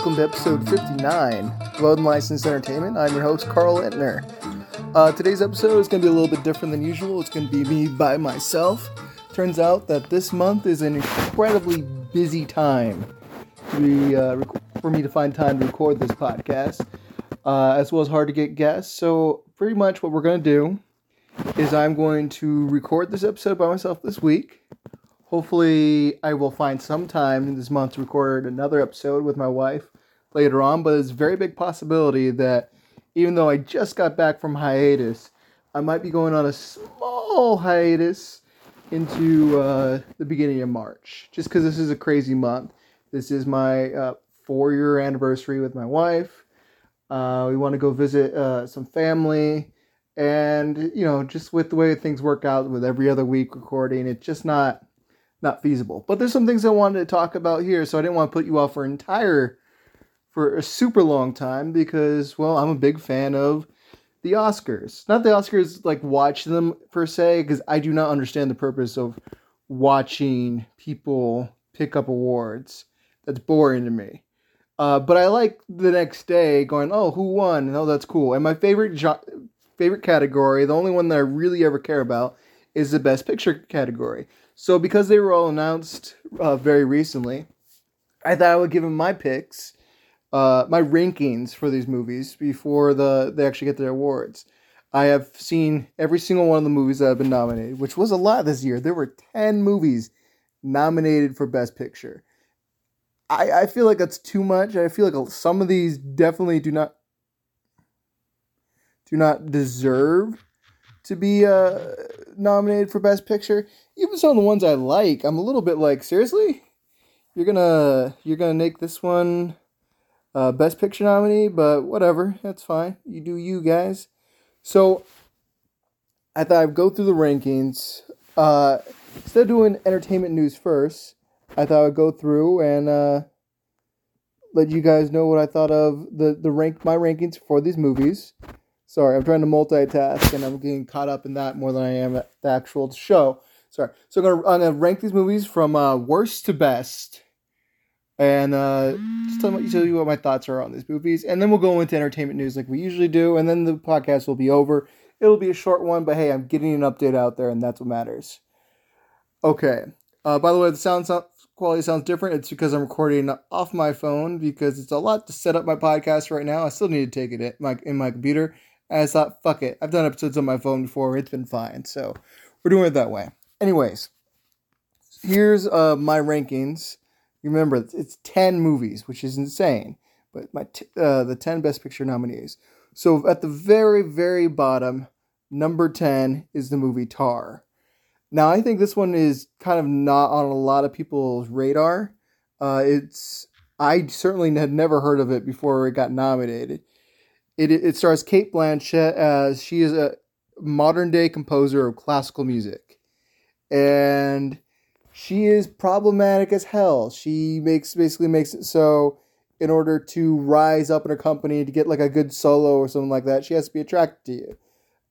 welcome to episode 59 of Unlicensed Entertainment. I'm your host, Carl Entner. Uh, today's episode is going to be a little bit different than usual. It's going to be me by myself. Turns out that this month is an incredibly busy time be, uh, rec- for me to find time to record this podcast, uh, as well as hard to get guests. So, pretty much what we're going to do is I'm going to record this episode by myself this week. Hopefully, I will find some time in this month to record another episode with my wife later on, but it's a very big possibility that even though I just got back from hiatus, I might be going on a small hiatus into uh, the beginning of March, just because this is a crazy month. This is my uh, four year anniversary with my wife. Uh, we want to go visit uh, some family. And, you know, just with the way things work out with every other week recording, it's just not not feasible. But there's some things I wanted to talk about here, so I didn't want to put you off for entire for a super long time because well, I'm a big fan of the Oscars. Not the Oscars like watch them per se because I do not understand the purpose of watching people pick up awards. That's boring to me. Uh, but I like the next day going, oh, who won? Oh, that's cool. And my favorite jo- favorite category, the only one that I really ever care about, is the Best Picture category. So because they were all announced uh, very recently, I thought I would give them my picks, uh, my rankings for these movies before the they actually get their awards. I have seen every single one of the movies that have been nominated, which was a lot this year. There were ten movies nominated for Best Picture. I, I feel like that's too much. I feel like some of these definitely do not do not deserve to be uh, nominated for Best Picture. Even some of the ones I like, I'm a little bit like, seriously, you're gonna you're gonna make this one uh, Best Picture nominee, but whatever, that's fine. You do you guys. So I thought I'd go through the rankings. Uh, instead of doing entertainment news first, I thought I'd go through and uh, let you guys know what I thought of the the rank my rankings for these movies. Sorry, I'm trying to multitask and I'm getting caught up in that more than I am at the actual show. Sorry. So I'm gonna, I'm gonna rank these movies from uh, worst to best, and uh, just tell, tell you what my thoughts are on these movies, and then we'll go into entertainment news like we usually do, and then the podcast will be over. It'll be a short one, but hey, I'm getting an update out there, and that's what matters. Okay. Uh, by the way, the sound quality sounds different. It's because I'm recording off my phone because it's a lot to set up my podcast right now. I still need to take it in my, in my computer. And I thought, fuck it. I've done episodes on my phone before. It's been fine. So we're doing it that way. Anyways, here's uh, my rankings. Remember, it's 10 movies, which is insane. But my t- uh, the 10 Best Picture nominees. So at the very, very bottom, number 10 is the movie Tar. Now, I think this one is kind of not on a lot of people's radar. Uh, it's I certainly had never heard of it before it got nominated. It, it stars Cate Blanchett as she is a modern day composer of classical music. And she is problematic as hell. She makes basically makes it so in order to rise up in her company to get like a good solo or something like that, she has to be attracted to you.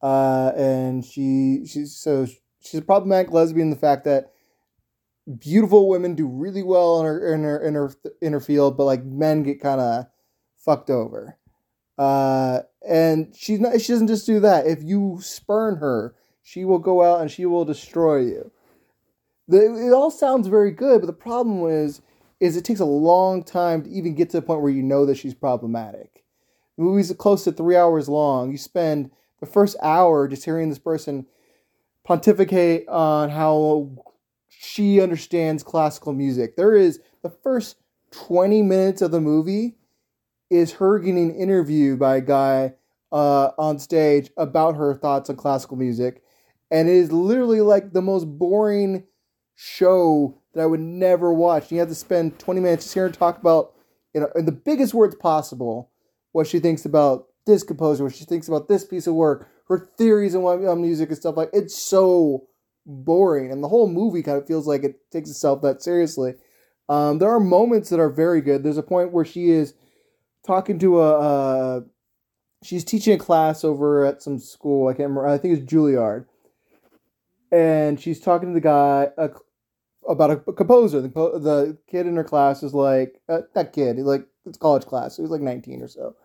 Uh, and she she's so she's a problematic lesbian in the fact that beautiful women do really well in her in her in her in her field, but like men get kind of fucked over. Uh, and she's not. She doesn't just do that. If you spurn her, she will go out and she will destroy you. The, it all sounds very good, but the problem is, is it takes a long time to even get to the point where you know that she's problematic. The movie's close to three hours long. You spend the first hour just hearing this person pontificate on how she understands classical music. There is the first 20 minutes of the movie is her getting interviewed by a guy uh, on stage about her thoughts on classical music. And it is literally like the most boring show that I would never watch. And You have to spend 20 minutes just hearing her talk about, you know, in the biggest words possible, what she thinks about this composer, what she thinks about this piece of work, her theories on music and stuff like it's so boring. And the whole movie kind of feels like it takes itself that seriously. Um, there are moments that are very good. There's a point where she is talking to a, uh, she's teaching a class over at some school. I can't remember. I think it's Juilliard, and she's talking to the guy, a, about a, composer. The, the kid in her class is like uh, that kid, like it's college class. He was like nineteen or so.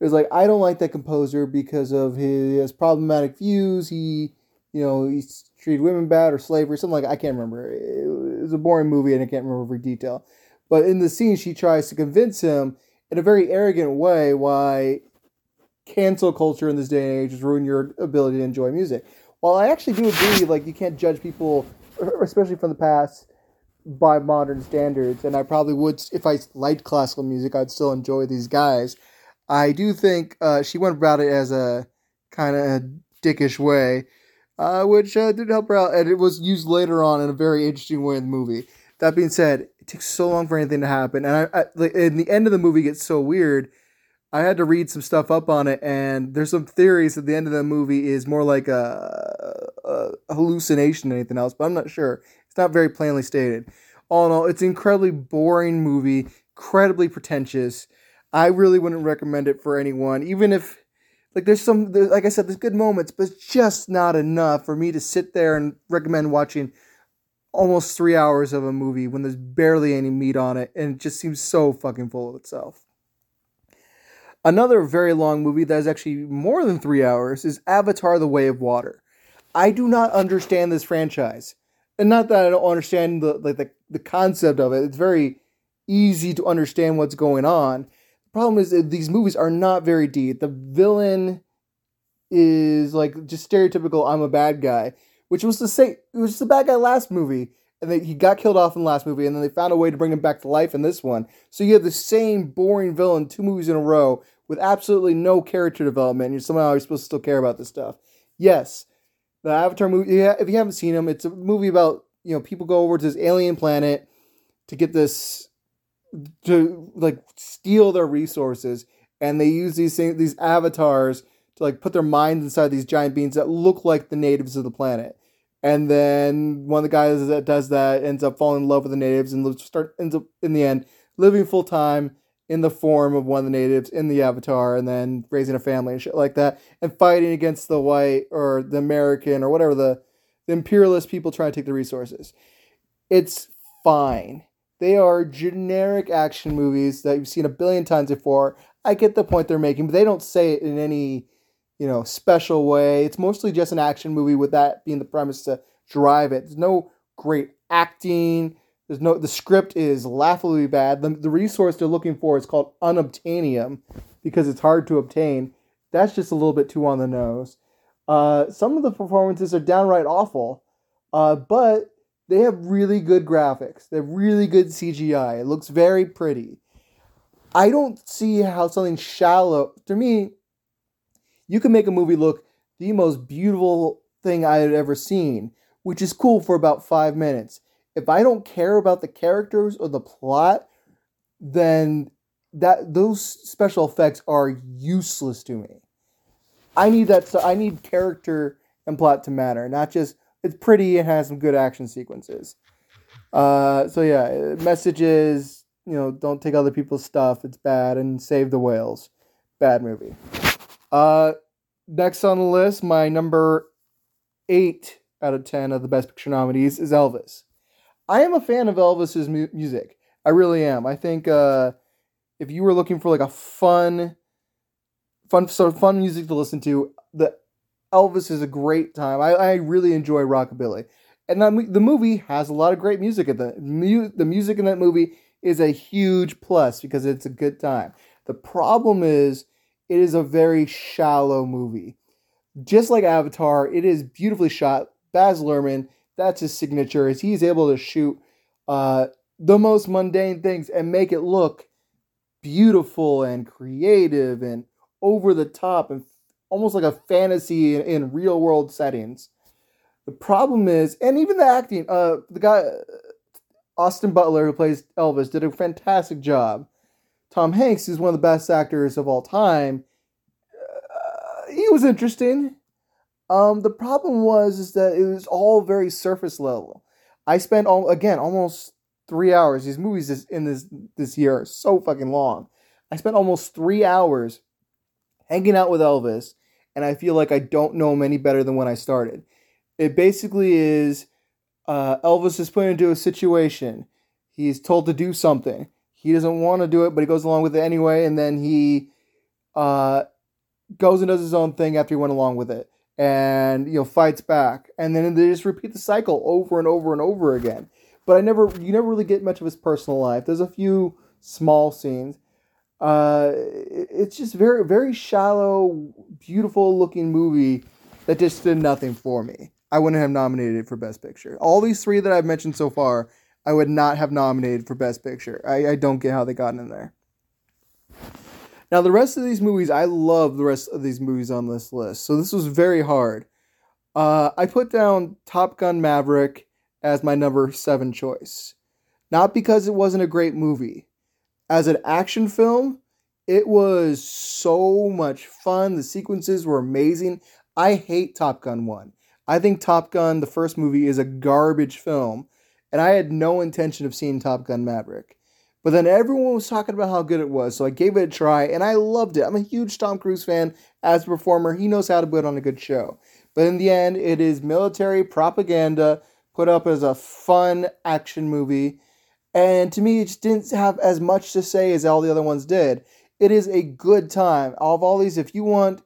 It was like I don't like that composer because of his problematic views. He, you know, he treated women bad or slavery, something like I can't remember. It was a boring movie and I can't remember every detail. But in the scene, she tries to convince him in a very arrogant way why cancel culture in this day and age has ruined your ability to enjoy music. While I actually do agree, like you can't judge people, especially from the past, by modern standards, and I probably would if I liked classical music, I'd still enjoy these guys. I do think uh, she went about it as a kind of dickish way, uh, which uh, did help her out, and it was used later on in a very interesting way in the movie. That being said, it takes so long for anything to happen, and I, I in the end of the movie gets so weird I had to read some stuff up on it, and there's some theories that the end of the movie is more like a, a, hallucination than anything else, but I'm not sure. It's not very plainly stated. All in all, it's an incredibly boring movie, incredibly pretentious. I really wouldn't recommend it for anyone, even if, like, there's some, like I said, there's good moments, but it's just not enough for me to sit there and recommend watching almost three hours of a movie when there's barely any meat on it, and it just seems so fucking full of itself. Another very long movie that is actually more than three hours is Avatar: The Way of Water. I do not understand this franchise, and not that I don't understand the like the, the concept of it. It's very easy to understand what's going on. The problem is that these movies are not very deep. The villain is like just stereotypical. I'm a bad guy, which was the same. It was the bad guy last movie, and they, he got killed off in the last movie, and then they found a way to bring him back to life in this one. So you have the same boring villain two movies in a row with absolutely no character development, and you're somehow you're supposed to still care about this stuff. Yes, the Avatar movie. Yeah, if you haven't seen them, it's a movie about you know people go over to this alien planet to get this to like steal their resources, and they use these things, these avatars to like put their minds inside these giant beings that look like the natives of the planet and then one of the guys that does that ends up falling in love with the natives and start ends up in the end living full time in the form of one of the natives in the avatar and then raising a family and shit like that and fighting against the white or the american or whatever the, the imperialist people trying to take the resources. It's fine. They are generic action movies that you've seen a billion times before. I get the point they're making but they don't say it in any you know, special way. It's mostly just an action movie with that being the premise to drive it. There's no great acting. There's no the script is laughably bad. The, the resource they're looking for is called unobtainium because it's hard to obtain. That's just a little bit too on the nose. Uh, some of the performances are downright awful, uh, but they have really good graphics. They have really good CGI. It looks very pretty. I don't see how something shallow to me you can make a movie look the most beautiful thing I had ever seen, which is cool for about five minutes. If I don't care about the characters or the plot, then that those special effects are useless to me. I need that. So I need character and plot to matter, not just it's pretty and has some good action sequences. Uh, so yeah, messages. You know, don't take other people's stuff. It's bad, and save the whales. Bad movie. Uh, next on the list, my number eight out of ten of the Best Picture nominees is Elvis. I am a fan of Elvis's mu- music. I really am. I think uh, if you were looking for like a fun, fun sort of fun music to listen to, the Elvis is a great time. I, I really enjoy rockabilly, and the movie has a lot of great music. At the mu- the music in that movie is a huge plus because it's a good time. The problem is it is a very shallow movie. Just like Avatar, it is beautifully shot. Baz Luhrmann, that's his signature, is he's able to shoot uh, the most mundane things and make it look beautiful and creative and over the top and almost like a fantasy in, in real world settings. The problem is, and even the acting, uh, the guy Austin Butler who plays Elvis did a fantastic job. Tom Hanks is one of the best actors of all time. Uh, he was interesting. Um, the problem was is that it was all very surface level. I spent all again almost three hours. These movies in this this year are so fucking long. I spent almost three hours hanging out with Elvis, and I feel like I don't know him any better than when I started. It basically is uh, Elvis is put into a situation. He's told to do something. He doesn't want to do it, but he goes along with it anyway, and then he uh, goes and does his own thing after he went along with it, and you know fights back, and then they just repeat the cycle over and over and over again. But I never, you never really get much of his personal life. There's a few small scenes. Uh, it's just very, very shallow, beautiful looking movie that just did nothing for me. I wouldn't have nominated it for Best Picture. All these three that I've mentioned so far, I would not have nominated for Best Picture. I, I don't get how they got in there. Now, the rest of these movies, I love the rest of these movies on this list. So this was very hard. Uh, I put down Top Gun Maverick as my number seven choice. Not because it wasn't a great movie. As an action film, it was so much fun. The sequences were amazing. I hate Top Gun 1. I think Top Gun, the first movie, is a garbage film, and I had no intention of seeing Top Gun Maverick. But then everyone was talking about how good it was, so I gave it a try, and I loved it. I'm a huge Tom Cruise fan as a performer. He knows how to put on a good show. But in the end, it is military propaganda put up as a fun action movie. And to me, it just didn't have as much to say as all the other ones did. It is a good time. All Of all these, if you want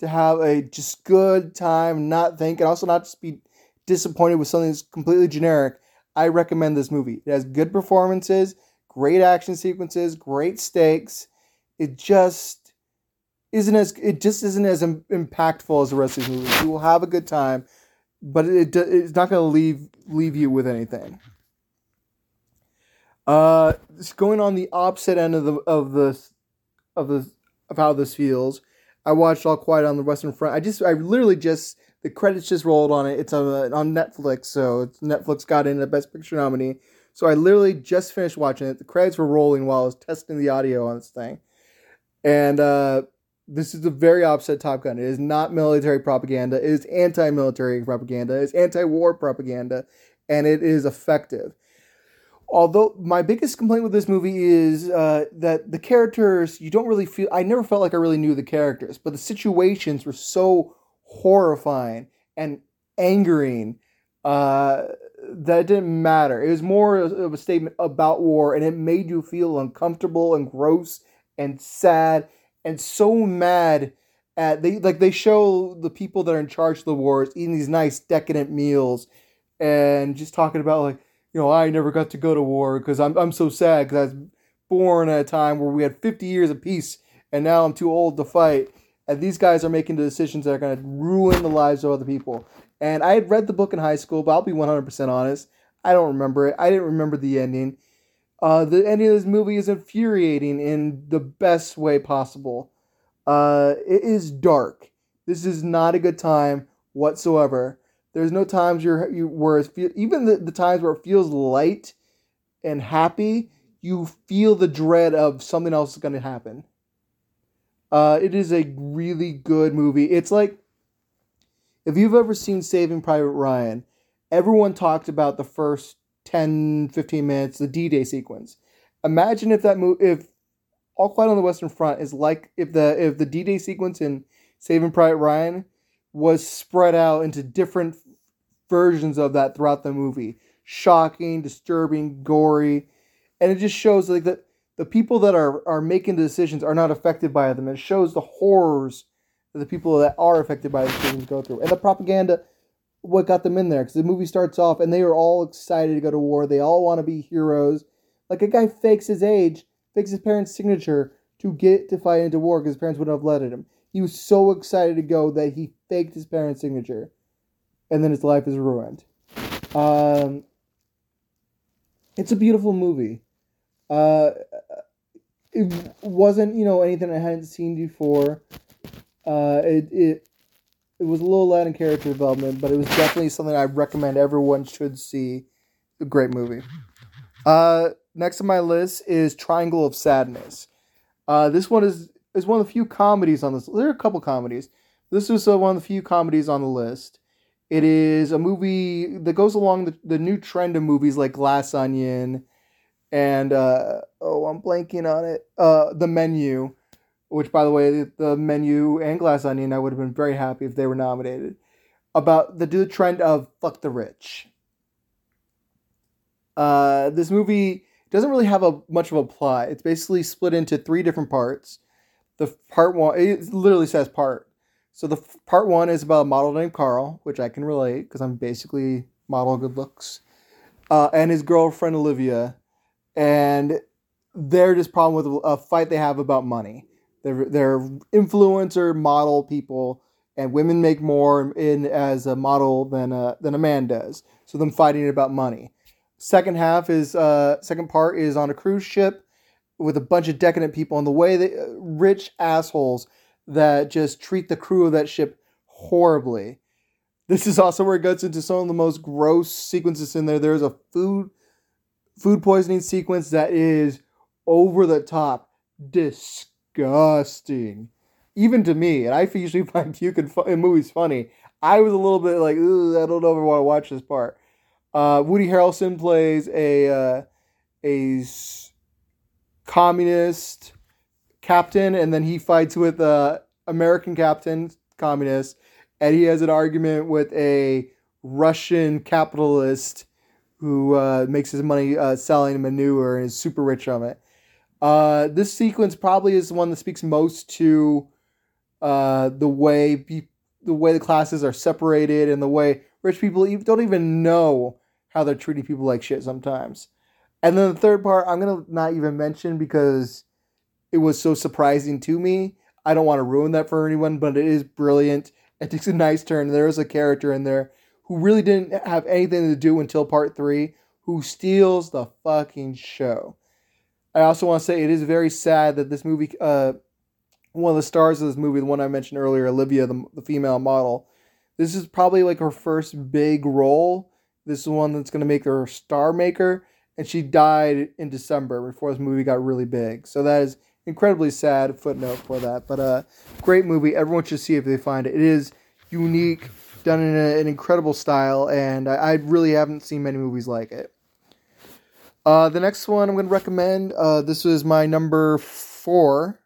to have a just good time, not think, and also not just be disappointed with something that's completely generic, I recommend this movie. It has good performances, great action sequences, great stakes. It just isn't as it just isn't as impactful as the rest of these movies. You will have a good time, but it it's not going to leave leave you with anything. Uh, going on the opposite end of the of the of the of how this feels. I watched All Quiet on the Western Front. I just, I literally just, the credits just rolled on it. It's on, on Netflix, so Netflix got in the Best Picture nominee. So I literally just finished watching it. The credits were rolling while I was testing the audio on this thing. And uh, this is a very opposite Top Gun. It is not military propaganda. It is anti-military propaganda. It's anti-war propaganda, and it is effective although my biggest complaint with this movie is uh, that the characters you don't really feel i never felt like i really knew the characters but the situations were so horrifying and angering uh, that didn't matter it was more of a statement about war and it made you feel uncomfortable and gross and sad and so mad at they like they show the people that are in charge of the wars eating these nice decadent meals and just talking about like you know, I never got to go to war because I'm, I'm so sad because I was born at a time where we had 50 years of peace and now I'm too old to fight. And these guys are making the decisions that are going to ruin the lives of other people. And I had read the book in high school, but I'll be 100% honest. I don't remember it. I didn't remember the ending. Uh, the ending of this movie is infuriating in the best way possible. Uh, it is dark. This is not a good time whatsoever. There's no times you're you where it feel, even the, the times where it feels light and happy, you feel the dread of something else is going to happen. Uh, it is a really good movie. It's like if you've ever seen Saving Private Ryan, everyone talked about the first 10, 15 minutes, the D-Day sequence. Imagine if that movie, if All Quiet on the Western Front is like if the if the D-Day sequence in Saving Private Ryan was spread out into different versions of that throughout the movie. Shocking, disturbing, gory, and it just shows like that the people that are are making the decisions are not affected by them. It shows the horrors that the people that are affected by the decisions go through, and the propaganda. What got them in there? Because the movie starts off and they are all excited to go to war. They all want to be heroes. Like a guy fakes his age, fakes his parents' signature to get to fight into war because his parents wouldn't have let him. He was so excited to go that he faked his parents' signature and then his life is ruined. Um, it's a beautiful movie. Uh, it wasn't, you know, anything I hadn't seen before. Uh, it, it it was a little light in character development, but it was definitely something I recommend everyone should see. A great movie. Uh, next on my list is Triangle of Sadness. Uh, this one is is one of the few comedies on this. There are a couple comedies. This is uh, one of the few comedies on the list. It is a movie that goes along the, the new trend of movies like Glass Onion and uh, oh, I'm blanking on it. Uh, the Menu, which by the way, the Menu and Glass Onion, I would have been very happy if they were nominated. About the, the trend of fuck the rich. Uh, this movie doesn't really have a much of a plot. It's basically split into three different parts. The part one, it literally says part. So the f- part one is about a model named Carl, which I can relate because I'm basically model good looks, uh, and his girlfriend Olivia, and they're just problem with a fight they have about money. They're they're influencer model people, and women make more in as a model than a than a man does. So them fighting about money. Second half is uh second part is on a cruise ship with a bunch of decadent people and the way that uh, rich assholes that just treat the crew of that ship horribly. This is also where it gets into some of the most gross sequences in there. There's a food food poisoning sequence that is over the top, disgusting, even to me. And I usually find puke in, in movies funny. I was a little bit like, I don't know if I want to watch this part. Uh, Woody Harrelson plays a uh, a communist captain, and then he fights with a American captain, communist, and he has an argument with a Russian capitalist who uh, makes his money uh, selling manure and is super rich on it. Uh, this sequence probably is the one that speaks most to uh, the way pe- the way the classes are separated and the way rich people don't even know how they're treating people like shit sometimes. And then the third part, I'm gonna not even mention because it was so surprising to me. I don't want to ruin that for anyone, but it is brilliant. It takes a nice turn. There is a character in there who really didn't have anything to do until part three, who steals the fucking show. I also want to say it is very sad that this movie, uh, one of the stars of this movie, the one I mentioned earlier, Olivia, the, the female model, this is probably like her first big role. This is one that's going to make her a star maker, and she died in December before this movie got really big. So that is incredibly sad footnote for that. But uh, great movie. Everyone should see if they find it. It is unique, done in a, an incredible style, and I, I, really haven't seen many movies like it. Uh, the next one I'm going to recommend, uh, this was my number four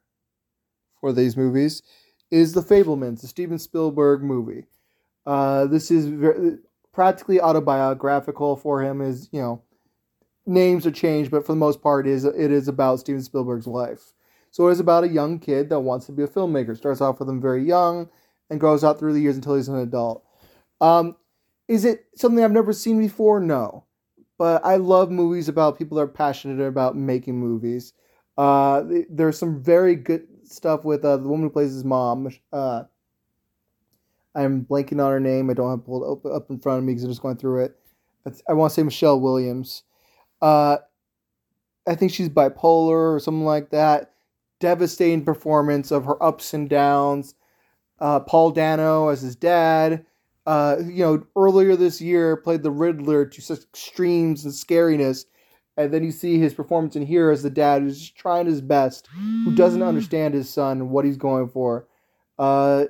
for these movies, is The Fabelmans, the Steven Spielberg movie. Uh, this is very, practically autobiographical for him. Is you know names are changed, but for the most part, it is it is about Steven Spielberg's life. So it is about a young kid that wants to be a filmmaker. Starts off with him very young and goes out through the years until he's an adult. Um, is it something I've never seen before? No. But I love movies about people that are passionate about making movies. Uh, there's some very good stuff with uh, the woman who plays his mom. Uh, I'm blanking on her name. I don't have it pulled up, up in front of me because I'm just going through it. I want to say Michelle Williams. Uh, I think she's bipolar or something like that devastating performance of her ups and downs. Uh, Paul Dano as his dad. Uh, you know, earlier this year played the Riddler to such extremes and scariness, and then you see his performance in here as the dad who's just trying his best, who doesn't understand his son and what he's going for. Uh,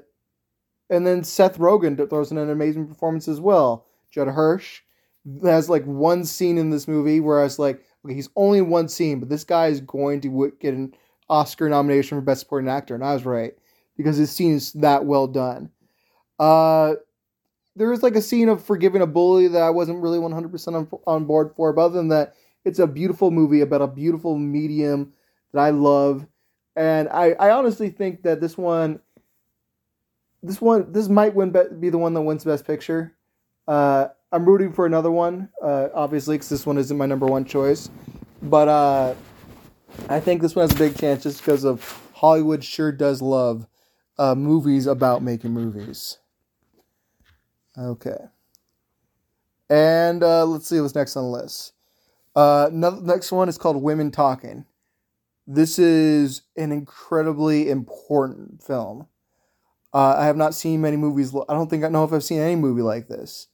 and then Seth Rogen throws in an amazing performance as well. Judd Hirsch has like one scene in this movie where I was like, okay, he's only one scene, but this guy is going to get an Oscar nomination for Best Supporting Actor, and I was right because his scene is that well done. Uh, there is like a scene of forgiving a bully that I wasn't really 100% on, on board for, but other than that, it's a beautiful movie about a beautiful medium that I love. And I, I honestly think that this one, this one, this might win be the one that wins Best Picture. Uh, I'm rooting for another one, uh, obviously, because this one isn't my number one choice. But uh, I think this one has a big chance just because of Hollywood sure does love uh, movies about making movies. Okay. And uh, let's see what's next on the list. Uh, next one is called Women Talking. This is an incredibly important film. Uh, I have not seen many movies. I don't think I know if I've seen any movie like this.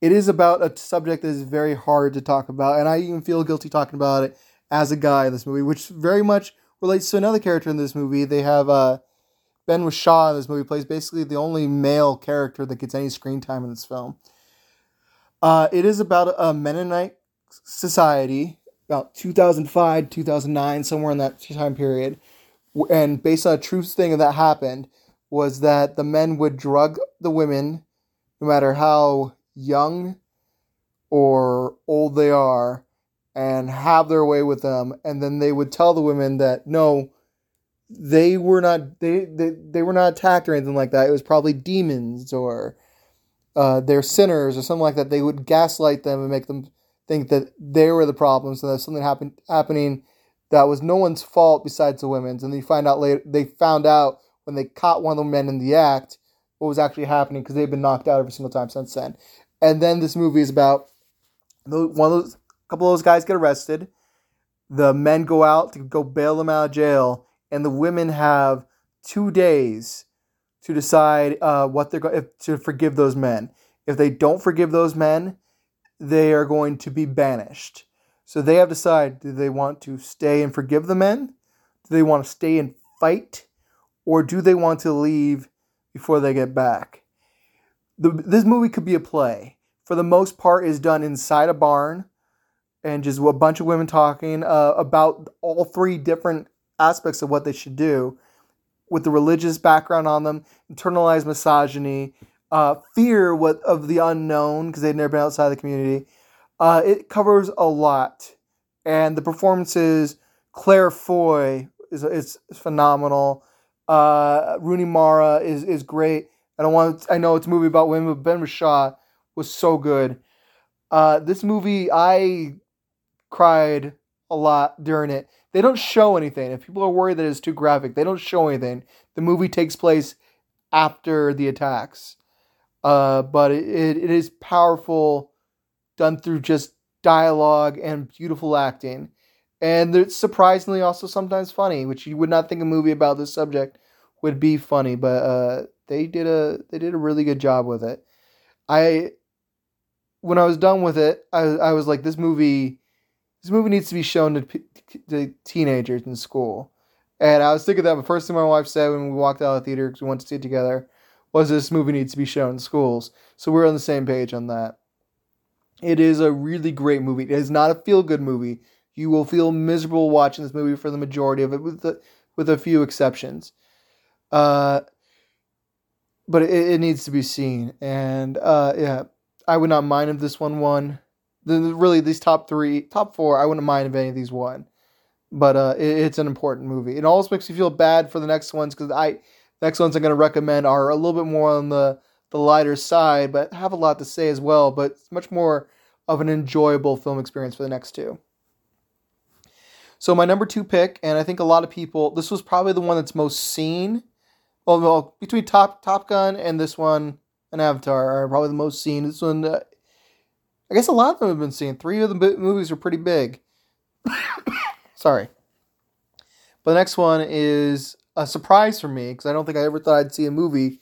It is about a subject that is very hard to talk about, and I even feel guilty talking about it as a guy in this movie, which very much relates to another character in this movie. They have uh, Ben Whishaw in this movie plays basically the only male character that gets any screen time in this film. Uh, it is about a Mennonite society, about 2005, 2009, somewhere in that time period. And based on a true thing that happened, was that the men would drug the women, no matter how young or old they are, and have their way with them and then they would tell the women that no they were not they they, they were not attacked or anything like that. It was probably demons or uh, they're sinners or something like that. They would gaslight them and make them think that they were the problems and that something happened happening that was no one's fault besides the women's. And then you find out later they found out when they caught one of the men in the act what was actually happening because they've been knocked out every single time since then. And then this movie is about one of those couple of those guys get arrested. The men go out to go bail them out of jail, and the women have two days to decide uh, what they're going to forgive those men. If they don't forgive those men, they are going to be banished. So they have to decide: do they want to stay and forgive the men? Do they want to stay and fight, or do they want to leave before they get back? The, this movie could be a play. For the most part, is done inside a barn and just a bunch of women talking uh, about all three different aspects of what they should do with the religious background on them, internalized misogyny, uh, fear what of the unknown because they've never been outside the community. Uh, it covers a lot, and the performances. Claire Foy is is phenomenal. Uh, Rooney Mara is is great. I don't want. I know it's a movie about women, but Ben Whishaw was so good. Uh, this movie, I cried a lot during it. They don't show anything. If people are worried that it's too graphic, they don't show anything. The movie takes place after the attacks. Uh, but it, it, is powerful, done through just dialogue and beautiful acting. And it's surprisingly also sometimes funny, which you would not think a movie about this subject would be funny, but uh, they did a they did a really good job with it. I when I was done with it, I I was like, this movie this movie needs to be shown to, to teenagers in school. And I was thinking that the first thing my wife said when we walked out of the theater because we went to see it together was this movie needs to be shown in schools. So we're on the same page on that. It is a really great movie. It is not a feel good movie. You will feel miserable watching this movie for the majority of it, with the, with a few exceptions. Uh, but it, it needs to be seen, and uh, yeah, I would not mind if this one won really these top three, top four, I wouldn't mind if any of these won. But uh, it, it's an important movie. It always makes me feel bad for the next ones because I next ones I'm going to recommend are a little bit more on the the lighter side, but have a lot to say as well. But it's much more of an enjoyable film experience for the next two. So my number two pick, and I think a lot of people, this was probably the one that's most seen. Well, well between Top Top Gun and this one, and Avatar are probably the most seen. This one uh, I guess a lot of them have been seen. Three of the movies are pretty big. Sorry. But the next one is a surprise for me because I don't think I ever thought I'd see a movie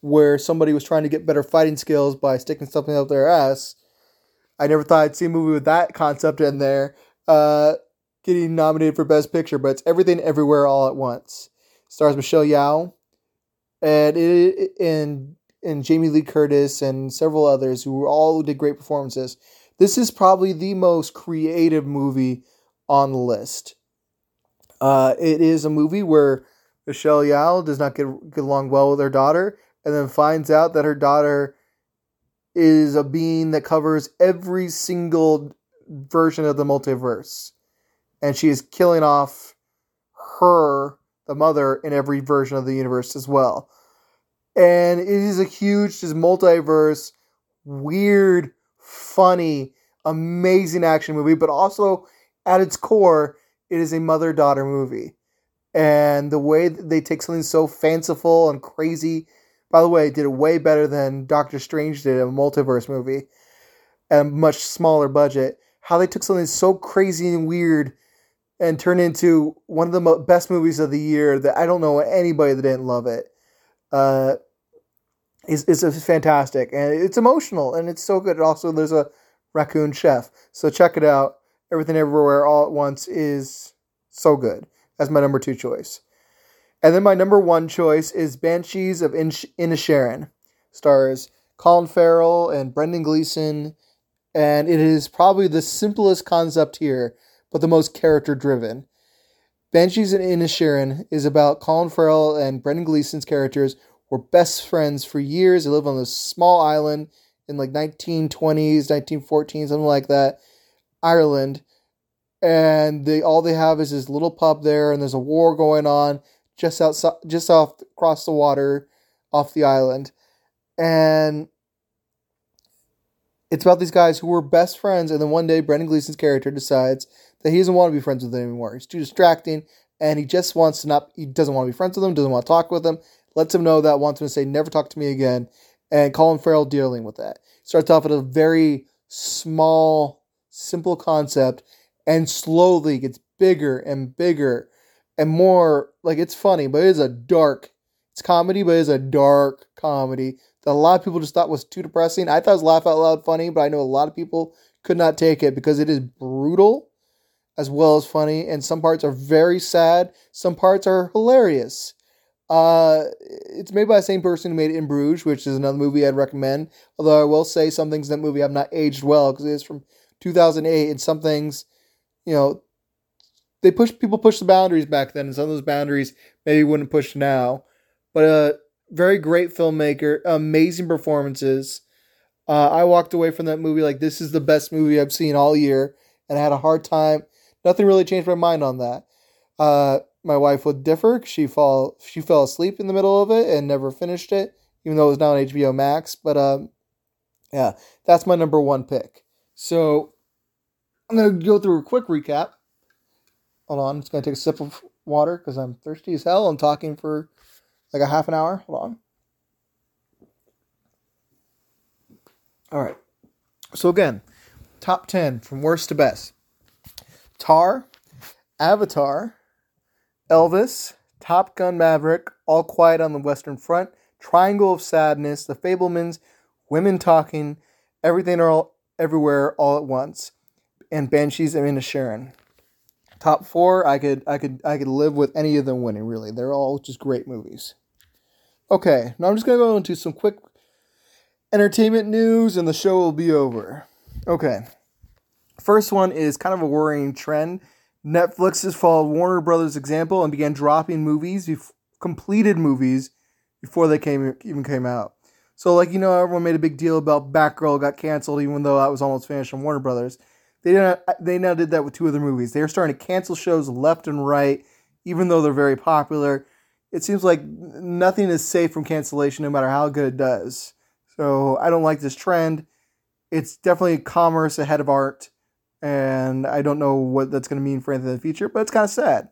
where somebody was trying to get better fighting skills by sticking something up their ass. I never thought I'd see a movie with that concept in there. Uh, getting nominated for Best Picture, but it's Everything Everywhere All at Once. Stars Michelle Yeoh, and it and and Jamie Lee Curtis and several others who all did great performances. This is probably the most creative movie on the list. Uh, it is a movie where Michelle Yeoh does not get, get along well with her daughter, and then finds out that her daughter is a being that covers every single version of the multiverse, and she is killing off her, the mother, in every version of the universe as well and it is a huge, just multiverse, weird, funny, amazing action movie, but also at its core, it is a mother daughter movie. And the way they take something so fanciful and crazy, by the way, did it way better than Doctor Strange did, a multiverse movie, at a much smaller budget. How they took something so crazy and weird and turned into one of the best movies of the year that I don't know anybody that didn't love it uh, is is fantastic and it's emotional and it's so good. also, there's a raccoon chef, so check it out. Everything Everywhere All at Once is so good. That's my number two choice. And then my number one choice is Banshees of Inisherin. Stars Colin Farrell and Brendan Gleeson. And it is probably the simplest concept here, but the most character driven. Banshees of Inisherin is about Colin Farrell and Brendan Gleeson's characters were best friends for years. They live on this small island in like 1920s, 1914, something like that, Ireland. and they all they have is this little pub there, and there's a war going on just outside, just off across the water, off the island, and it's about these guys who were best friends, and then one day Brendan Gleeson's character decides that he doesn't want to be friends with them anymore. He's too distracting, and he just wants to not. He doesn't want to be friends with them. Doesn't want to talk with them. Lets him know that. Wants him to say, "Never talk to me again." And Colin Farrell dealing with that starts off at a very small, simple concept, and slowly gets bigger and bigger and more. Like it's funny, but it is a dark. It's comedy, but it's a dark comedy that a lot of people just thought was too depressing. I thought it was laugh out loud funny, but I know a lot of people could not take it because it is brutal as well as funny, and some parts are very sad. Some parts are hilarious. Uh, it's made by the same person who made In Bruges, which is another movie I'd recommend. Although I will say some things in that movie have not aged well because it is from 2008, and some things, you know, they push people push the boundaries back then, and some of those boundaries maybe wouldn't push now. But uh, very great filmmaker, amazing performances. Uh, I walked away from that movie like this is the best movie I've seen all year, and I had a hard time. Nothing really changed my mind on that. Uh, my wife would differ. She fall she fell asleep in the middle of it and never finished it, even though it was now on HBO Max. But um, yeah, that's my number one pick. So I'm gonna go through a quick recap. Hold on, I'm just gonna take a sip of water because I'm thirsty as hell. I'm talking for like a half an hour. Hold on. All right. So again, top 10 from worst to best. Tar, Avatar, Elvis, Top Gun Maverick, All Quiet on the Western Front, Triangle of Sadness, The Fabelmans, Women Talking, Everything Are All Everywhere All at Once, and Banshees of Inisherin. Top four, I could I could I could live with any of them winning. Really, they're all just great movies. Okay, now I'm just gonna go into some quick entertainment news, and the show will be over. Okay, first one is kind of a worrying trend. Netflix has followed Warner Brothers' example and began dropping movies, bef- completed movies, before they came even came out. So, like you know, everyone made a big deal about Batgirl got canceled, even though that was almost finished on Warner Brothers. They didn't. they now did that with two other movies. They are starting to cancel shows left and right, even though they're very popular. It seems like nothing is safe from cancellation, no matter how good it does. So I don't like this trend. It's definitely commerce ahead of art, and I don't know what that's going to mean for anything in the future, but it's kind of sad.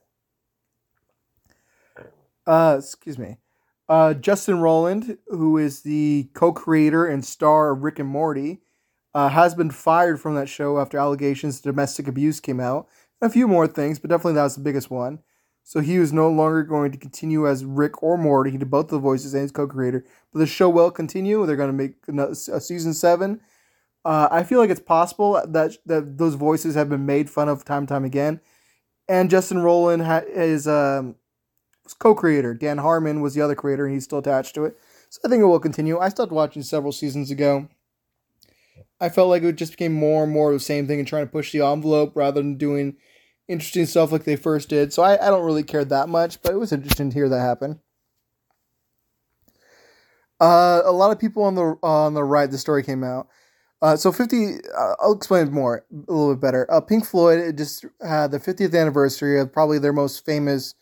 Uh, excuse me. Uh, Justin Roiland, who is the co-creator and star of Rick and Morty, uh, has been fired from that show after allegations of domestic abuse came out. And A few more things, but definitely that was the biggest one. So he was no longer going to continue as Rick or Morty. He did both the voices and his co-creator. But the show will continue. They're going to make a season seven. Uh, I feel like it's possible that that those voices have been made fun of time and time again. And Justin Roiland ha- is um, co-creator. Dan Harmon was the other creator, and he's still attached to it. So I think it will continue. I stopped watching several seasons ago. I felt like it just became more and more of the same thing and trying to push the envelope rather than doing interesting stuff like they first did. So I, I don't really care that much, but it was interesting to hear that happen. Uh, a lot of people on the on the right, the story came out. Uh, so 50, uh, I'll explain more a little bit better. Uh, Pink Floyd just had the 50th anniversary of probably their most famous,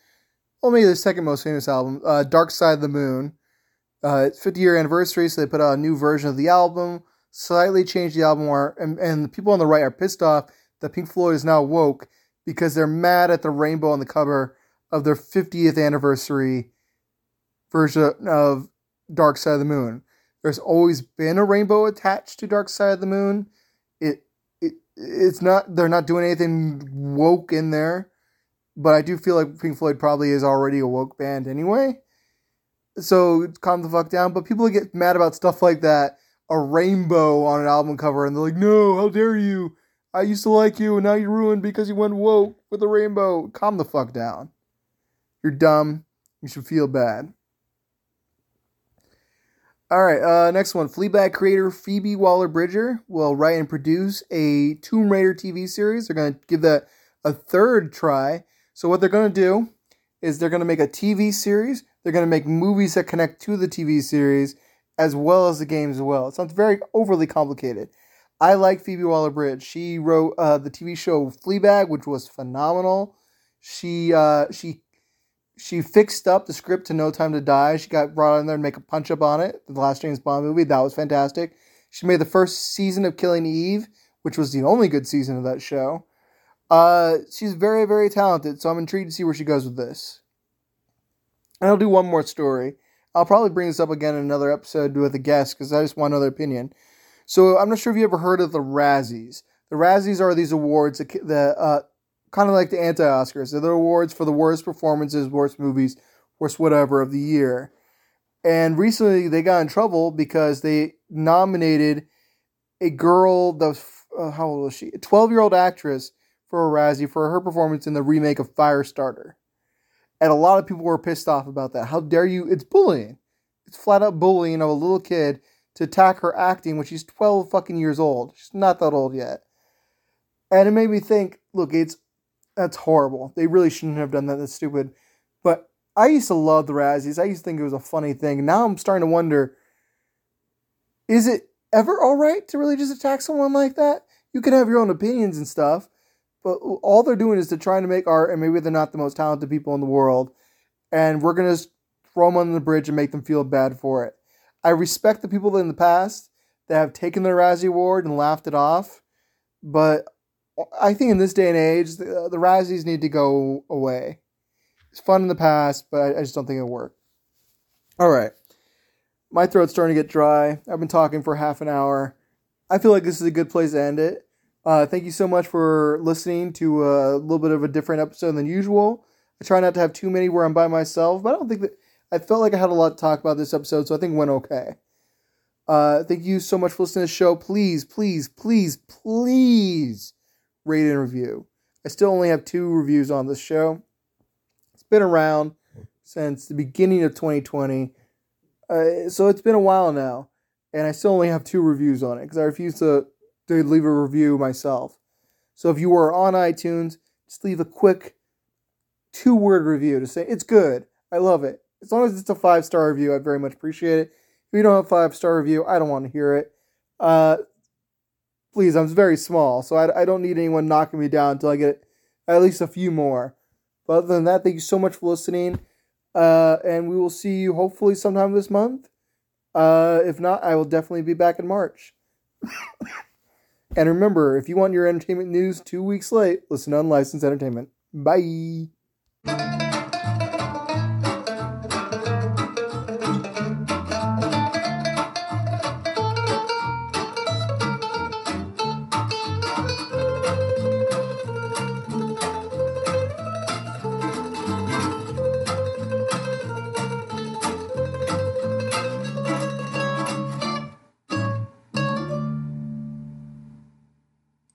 well, maybe their second most famous album, uh, Dark Side of the Moon. Uh, it's 50 year anniversary, so they put out a new version of the album, slightly changed the album art, and, and the people on the right are pissed off that Pink Floyd is now woke because they're mad at the rainbow on the cover of their 50th anniversary version of Dark Side of the Moon. There's always been a rainbow attached to Dark Side of the Moon. It it it's not they're not doing anything woke in there, but I do feel like Pink Floyd probably is already a woke band anyway. So calm the fuck down. But people get mad about stuff like that. A rainbow on an album cover, and they're like, "No, how dare you! I used to like you, and now you're ruined because you went woke with a rainbow. Calm the fuck down. You're dumb. You should feel bad. All right, uh, next one. Fleabag creator Phoebe Waller Bridge will write and produce a Tomb Raider TV series. They're going to give that a third try. So, what they're going to do is they're going to make a TV series. They're going to make movies that connect to the TV series as well as the games as well. It sounds very overly complicated. I like Phoebe Waller Bridge. She wrote uh, the TV show Fleabag, which was phenomenal. She uh, she she fixed up the script to No Time to Die. She got brought in there and make a punch up on it. The last James Bond movie that was fantastic. She made the first season of Killing Eve, which was the only good season of that show. Uh, she's very very talented, so I'm intrigued to see where she goes with this. And I'll do one more story. I'll probably bring this up again in another episode with a guest because I just want another opinion. So I'm not sure if you ever heard of the Razzies. The Razzies are these awards that, that uh, kind of like the anti Oscars. They're the awards for the worst performances, worst movies, worst whatever of the year. And recently they got in trouble because they nominated a girl that uh, how old was she? A 12 year old actress for a Razzie for her performance in the remake of Firestarter. And a lot of people were pissed off about that. How dare you? It's bullying. It's flat out bullying of a little kid to attack her acting when she's 12 fucking years old. She's not that old yet. And it made me think, look, it's that's horrible. They really shouldn't have done that. That's stupid. But I used to love the Razzies. I used to think it was a funny thing. Now I'm starting to wonder is it ever all right to really just attack someone like that? You can have your own opinions and stuff, but all they're doing is they're trying to make art, and maybe they're not the most talented people in the world, and we're going to throw them under the bridge and make them feel bad for it. I respect the people in the past that have taken the Razzie Award and laughed it off, but I think in this day and age, the, the Razzies need to go away. It's fun in the past, but I, I just don't think it'll work. All right. My throat's starting to get dry. I've been talking for half an hour. I feel like this is a good place to end it. Uh, thank you so much for listening to a little bit of a different episode than usual. I try not to have too many where I'm by myself, but I don't think that I felt like I had a lot to talk about this episode, so I think it went okay. Uh, thank you so much for listening to the show. Please, please, please, please rate and review. I still only have two reviews on this show. It's been around since the beginning of 2020. Uh, so it's been a while now. And I still only have two reviews on it because I refuse to, to leave a review myself. So if you were on iTunes, just leave a quick two word review to say it's good. I love it. As long as it's a five star review, I'd very much appreciate it. If you don't have a five star review, I don't want to hear it. Uh, please, I'm very small, so I, I don't need anyone knocking me down until I get at least a few more. But other than that, thank you so much for listening. Uh, and we will see you hopefully sometime this month. Uh, if not, I will definitely be back in March. and remember, if you want your entertainment news two weeks late, listen to Unlicensed Entertainment. Bye.